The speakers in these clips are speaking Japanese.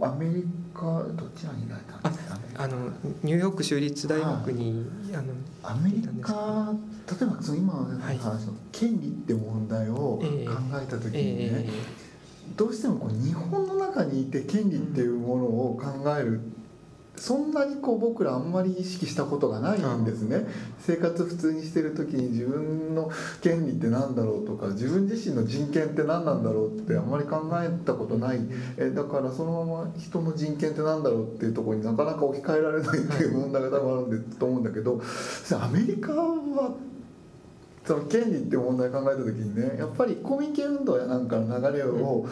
アメリカどちらにいられたんですか？ねあのニューヨーク州立大学に、あのアメリカ例えばその今のはい。話の権利って問題を考え。ええた時にね、え。どうしてもこう日本の中にいて権利っていうものを考える、そんなにこう僕らあんまり意識したことがないんですね、生活普通にしてる時に自分の権利って何だろうとか自分自身の人権って何なんだろうってあんまり考えたことない。えだからそのまま人の人権って何だろうっていうところになかなか置き換えられないっていう問題が多分あるんでと思うんだけどアメリカはその権利って問題を考えた時にねやっぱり公民権運動やなんかの流れを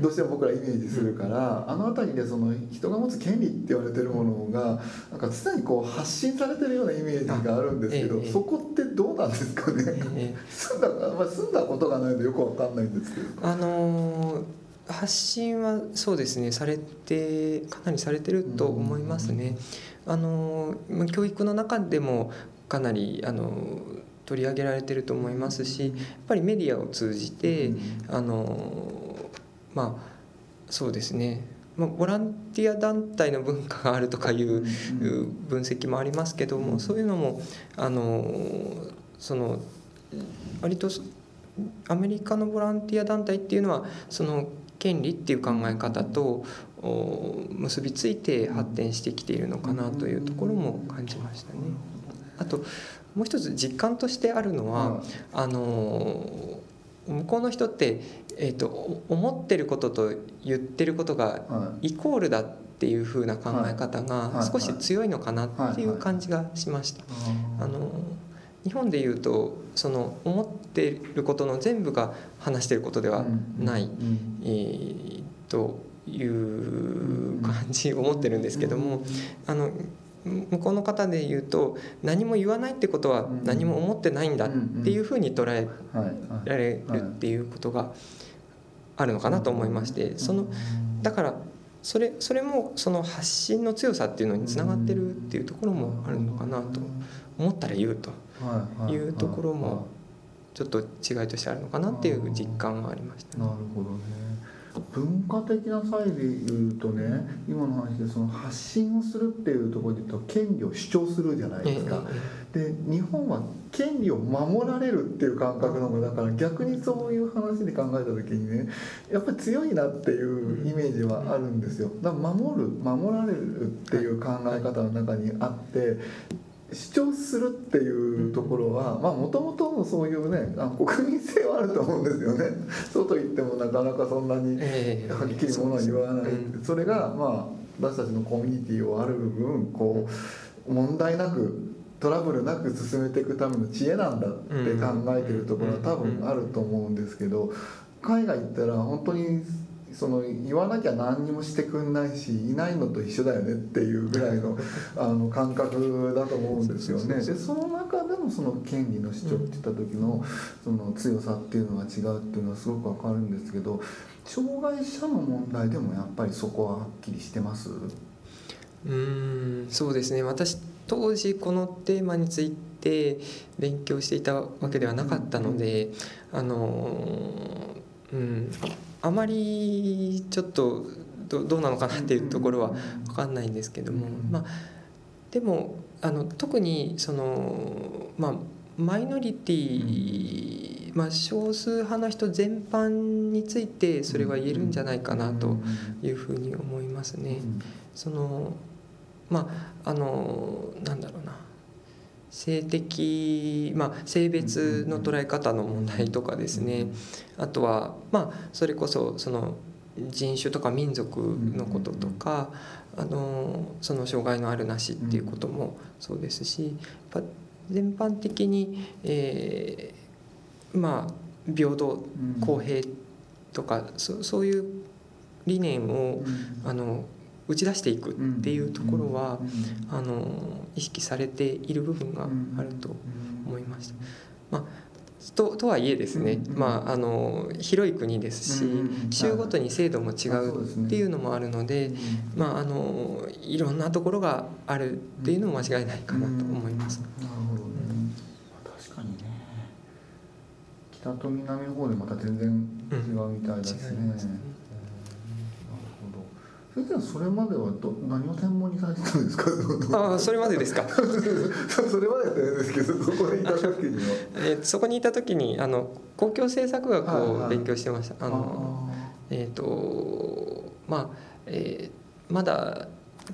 どうしても僕らイメージするから、あの辺りでその人が持つ権利って言われてるものがなんか常にこう発信されてるようなイメージがあるんですけど、そこってどうなんですかね、え住んだ、まあ、住んだことがないのでよくわかんないんですけど。あの発信はそうですねされてかなりされてると思いますね。あのまあ教育の中でもかなりあの取り上げられてると思いますしやっぱりメディアを通じて、あのまあそうですね、まあ、ボランティア団体の文化があるとかいう分析もありますけどもそういうのもあのその割とアメリカのボランティア団体っていうのはその権利っていう考え方とお結びついて発展してきているのかなというところも感じましたね。あともう一つ実感としてあるのは、あの向こうの人って、えー、とお思ってることと言ってることがはい。イコールだっていう風な考え方が少し強いのかなっていう感じがしました。あの日本でいうとその思ってることの全部が話してることではない、うん。えーという感じを持ってるんですけどもあの向こうの方で言うと何も言わないってことは何も思ってないんだっていうふうに捉えられるっていうことがあるのかなと思いましてそのだからそれそれもその発信の強さっていうのにつながってるっていうところもあるのかなと思ったら言うと。いうところもちょっと違いとしてあるのかなっていう実感がありました。ね。なるほどね文化的な際で言うとね今の話でその発信をするっていうところで言うと権利を主張するじゃないですか。で日本は権利を守られるっていう感覚の方がだから逆にそういう話で考えた時にねやっぱり強いなっていうイメージはあるんですよだから守る守られるっていう考え方の中にあって主張するっていうところはまあもともとのそういうねあ国民性はあると思うんですよね。そうと言ってもなかなかそんなにええはっきりものは言わない、うん。それがまあ私たちのコミュニティをある部分こう問題なくトラブルなく進めていくための知恵なんだって考えてるところは多分あると思うんですけど海外行ったら本当にその言わなきゃ何にもしてくんないしいないのと一緒だよねっていうぐらいの あの感覚だと思うんですよね。でその中でのその権利の主張って言った時のその強さっていうのが違うっていうのはすごくわかるんですけど障害者の問題でもやっぱりそこははっきりしてます？うーんそうですね。私当時このテーマについて勉強していたわけではなかったので、あのうんあまりちょっとどどうなのかなっていうところは分かんないんですけども、まあ、でもあの特にそのまあマイノリティ、まあ、少数派の人全般についてそれは言えるんじゃないかなというふうに思いますね。そのまああのなんだろうな性的、まあ、性別の捉え方の問題とかですね。あとはまあそれこそその人種とか民族のこととかあのその障害のあるなしっていうこともそうですし全般的に、えーまあ平等公平とかそそういう理念をあの打ち出していくっていうところはあの意識されている部分があると思いました。まあととはいえですね、まあ、あの広い国ですし州ごとに制度も違うっていうのもあるので、まあ、あのいろんなところがあるっていうのも間違いないかなと思います。なるほどね。確かにね。北と南の方でまた全然違うみたいだしね。違いますね。なるほどそれではそれまではど何を専門にされてたんですか？ああそれまでですか？それまでですけどそこにいた時には。えーそこにいた時にあの公共政策学はいはい。を勉強してました、あのえっ、とまあ、えーまだ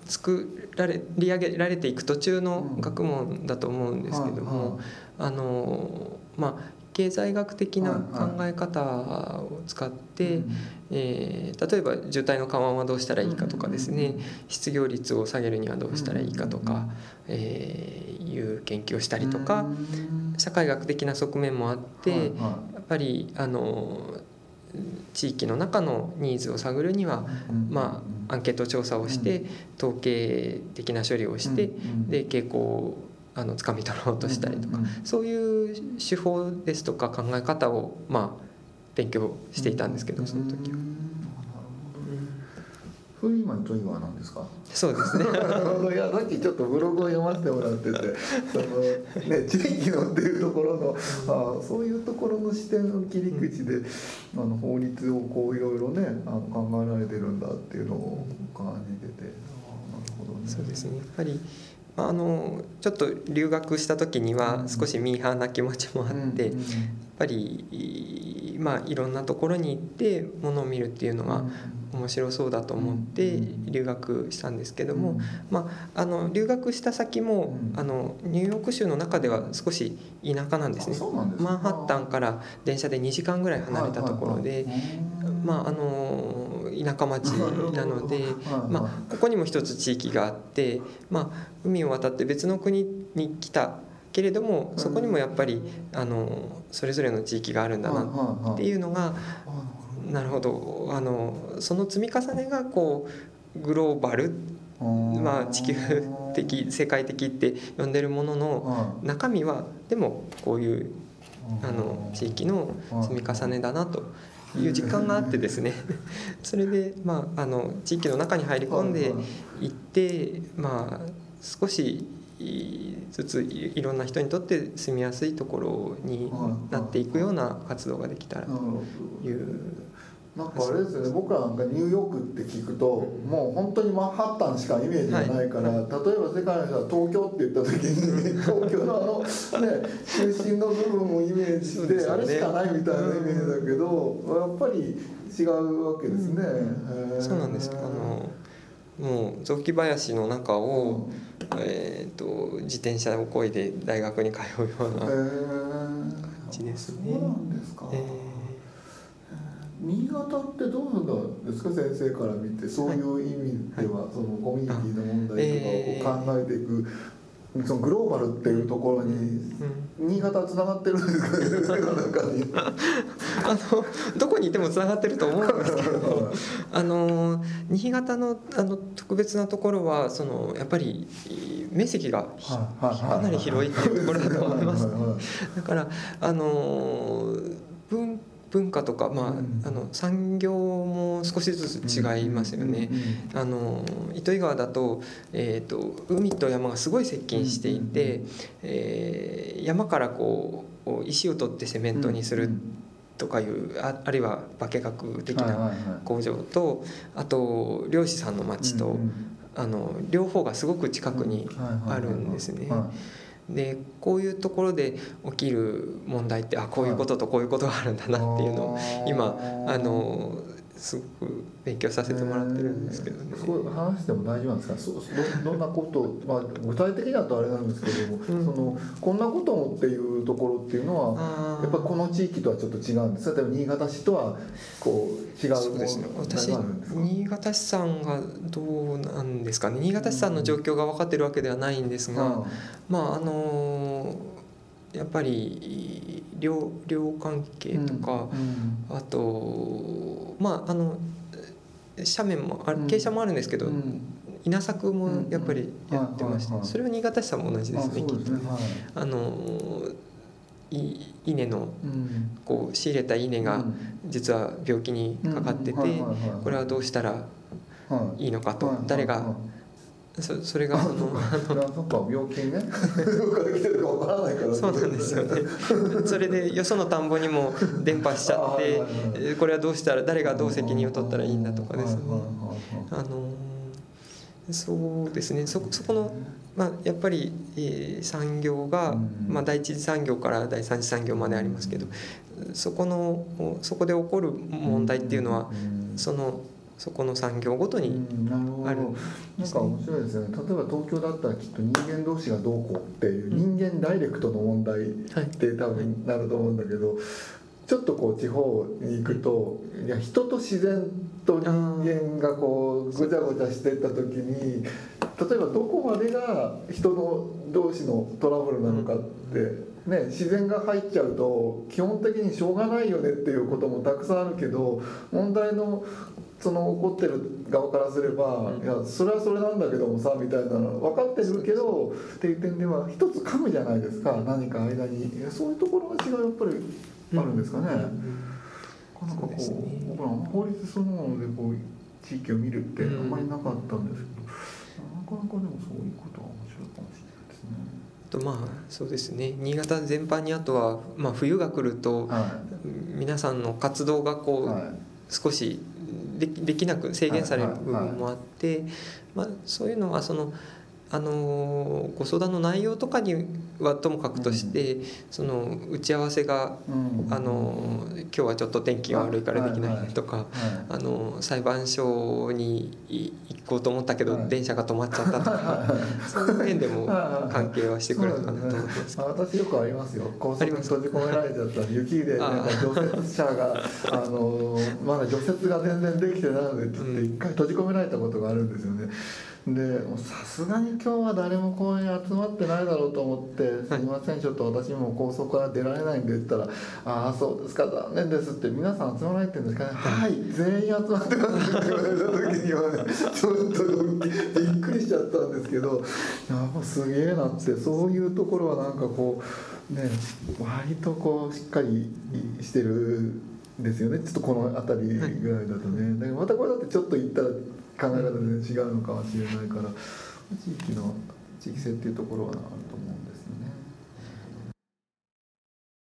作られり上げられていく途中の学問だと思うんですけども、あのまあ経済学的な考え方を使って、えー例えば渋滞の緩和はどうしたらいいかとかですね。失業率を下げるにはどうしたらいいかとか、えーいう研究をしたりとか社会学的な側面もあって、やっぱりあの地域の中のニーズを探るには、まあ、アンケート調査をして統計的な処理をして、で傾向をあの掴み取ろうとしたりとか、そういう手法ですとか考え方をまあ勉強していたんですけどその時は。それ今と今は何ですか？そうですね。なるほどいやさっきちょっとブログを読ませてもらっててその、ね、地域のっていうところのあそういうところの視点の切り口で、あの法律をこういろいろねあの考えられてるんだっていうのを感じてて。あなるほどね。そうですね。やっぱりまああのちょっと留学した時には少しミーハーな気持ちもあって、やっぱりまあいろんなところに行ってものを見るっていうのが面白そうだと思って留学したんですけども、まあ、あの留学した先も、うん。あのニューヨーク州の中では少し田舎なんですね。マンハッタンから電車で2時間ぐらい離れたところで、まああの田舎町なので、まあ、ここにも一つ地域があって、まあ、海を渡って別の国に来たけれどもそこにもやっぱりあのそれぞれの地域があるんだなっていうのがなるほど。あのその積み重ねがこうグローバル、まあ、地球的世界的って呼んでるものの中身はでもこういうあの地域の積み重ねだなという実感があってですね。それで、まあ、あの地域の中に入り込んでいって、まあ、少しずついろんな人にとって住みやすいところになっていくような活動ができたらという。なんかあれですよね僕らなんかニューヨークって聞くともう本当にマンハッタンしかイメージがないから、例えば世界の人は東京って言った時に東京のあのね中心の部分をイメージして、ね、あれしかないみたいなイメージだけど、やっぱり違うわけですね。うん、そうなんです。あのもう雑木林の中を、うん、えーと、自転車をこいで大学に通うような感じですね。そうなんですか、えー新潟ってどうなんですか先生から見て。そういう意味では、はい、そのコミュニティの問題とかを考えていく、えー、そのグローバルっていうところに、うん、新潟はつながってるんですかね中に。あのどこにいてもつながってると思うんですけどあの新潟のあの特別なところはそのやっぱり面積がかなり広いっていうところだと思います、だからあの文文化とか、まあ、うん、あの産業も少しずつ違いますよね。あの糸魚川だと,、えーと、と海と山がすごい接近していて、えー、山からこう石を取ってセメントにするとかいうああるいは化学的な工場と、あと漁師さんの町と、あの両方がすごく近くにあるんですね。でこういうところで起きる問題ってあこういうこととこういうことがあるんだなっていうのを今あのすごく勉強させてもらってるんですけどね。すごい話しても大丈夫なんですか？そどどんなこと、まあ、具体的だとあれなんですけども、うん、そのこんなこともっていうところっていうのはやっぱこの地域とはちょっと違うんです。例えば新潟市とはこう違うそうですね。私新潟市さんがどうなんですかね。新潟市さんの状況が分かってるわけではないんですが、うん、まああのやっぱり領領関係とか、あとまああの斜面もあ傾斜もあるんですけど、うん、稲作もやっぱりやってまして、それは新潟市さんも同じですね。きっとね。あの稲のこう仕入れた稲が実は病気にかかっててこれはどうしたらい。いのかと。誰がそそれがあなんか。病気ね。どこから来てるかわからないからそうなんですよね。それでよその田んぼにも伝播しちゃってこれはどうしたら誰がどう責任を取ったらいいんだとかですね。あのーそうですね。そそこの、まあ、やっぱり、えー産業が、うんまあ、第一次産業から第三次産業までありますけどそこのそこで起こる問題っていうのはうん。そのそこの産業ごとうにある。なんか面白いですよね。例えば東京だったらきっと人間同士がどうこうっていう人間ダイレクトの問題はい。って多分なると思うんだけどちょっとこう地方に行くといや人と自然と人間がこうごちゃごちゃしてった時に例えばどこまでが人の同士のトラブルなのかって。ね、自然が入っちゃうと基本的にしょうがないよねっていうこともたくさんあるけど問題のその怒ってる側からすれば、うん。いやそれはそれなんだけどもさみたいなの分かってるけどっていう点では一つ噛むじゃないですか何か間に。そういうところが違いやっぱりあるんですかね。うん。なんかこそうね。う僕ら法律そのものでこう地域を見るってあんまりなかったんですけど、なかなかでもそういうことは面白いかもしれないですね。まあそうですね。新潟全般にあとは、まあ、冬が来るとは皆さんの活動がい、こう、はい。少しでできなく制限される部分もあって、まあ、そういうのはその、あのーご相談の内容とかにはともかくとして、その打ち合わせが、うん。あのー今日はちょっと天気が悪いからできないとか。はい。あの裁判所にい行こうと思ったけど、はい。電車が止まっちゃったとかそうい。う面でも関係はしてくるのかなと思います。あ私よくありますよ高速に閉じ込められちゃったら雪でなんか除雪車があのまだ除雪が全然できてない。ので一回閉じ込められたことがあるんですよねでさすがに今日は誰も公園に集まってないだろうと思って「すいませんちょっと私も高速から出られないんで」って言ったら「ああそうですか残念です」って「皆さん集まられてるんですかね。はい。全員集まってます」って言われた時にはねちょっとびっくりしちゃったんですけどやっぱすげえなってそういうところはなんかこうね割とこうしっかりしてるんですよね。ちょっとこの辺りぐらいだとね。だからまたこれだってちょっと言ったら考え方全然違うのかもしれないから地域の地域性っていうところはあると思う。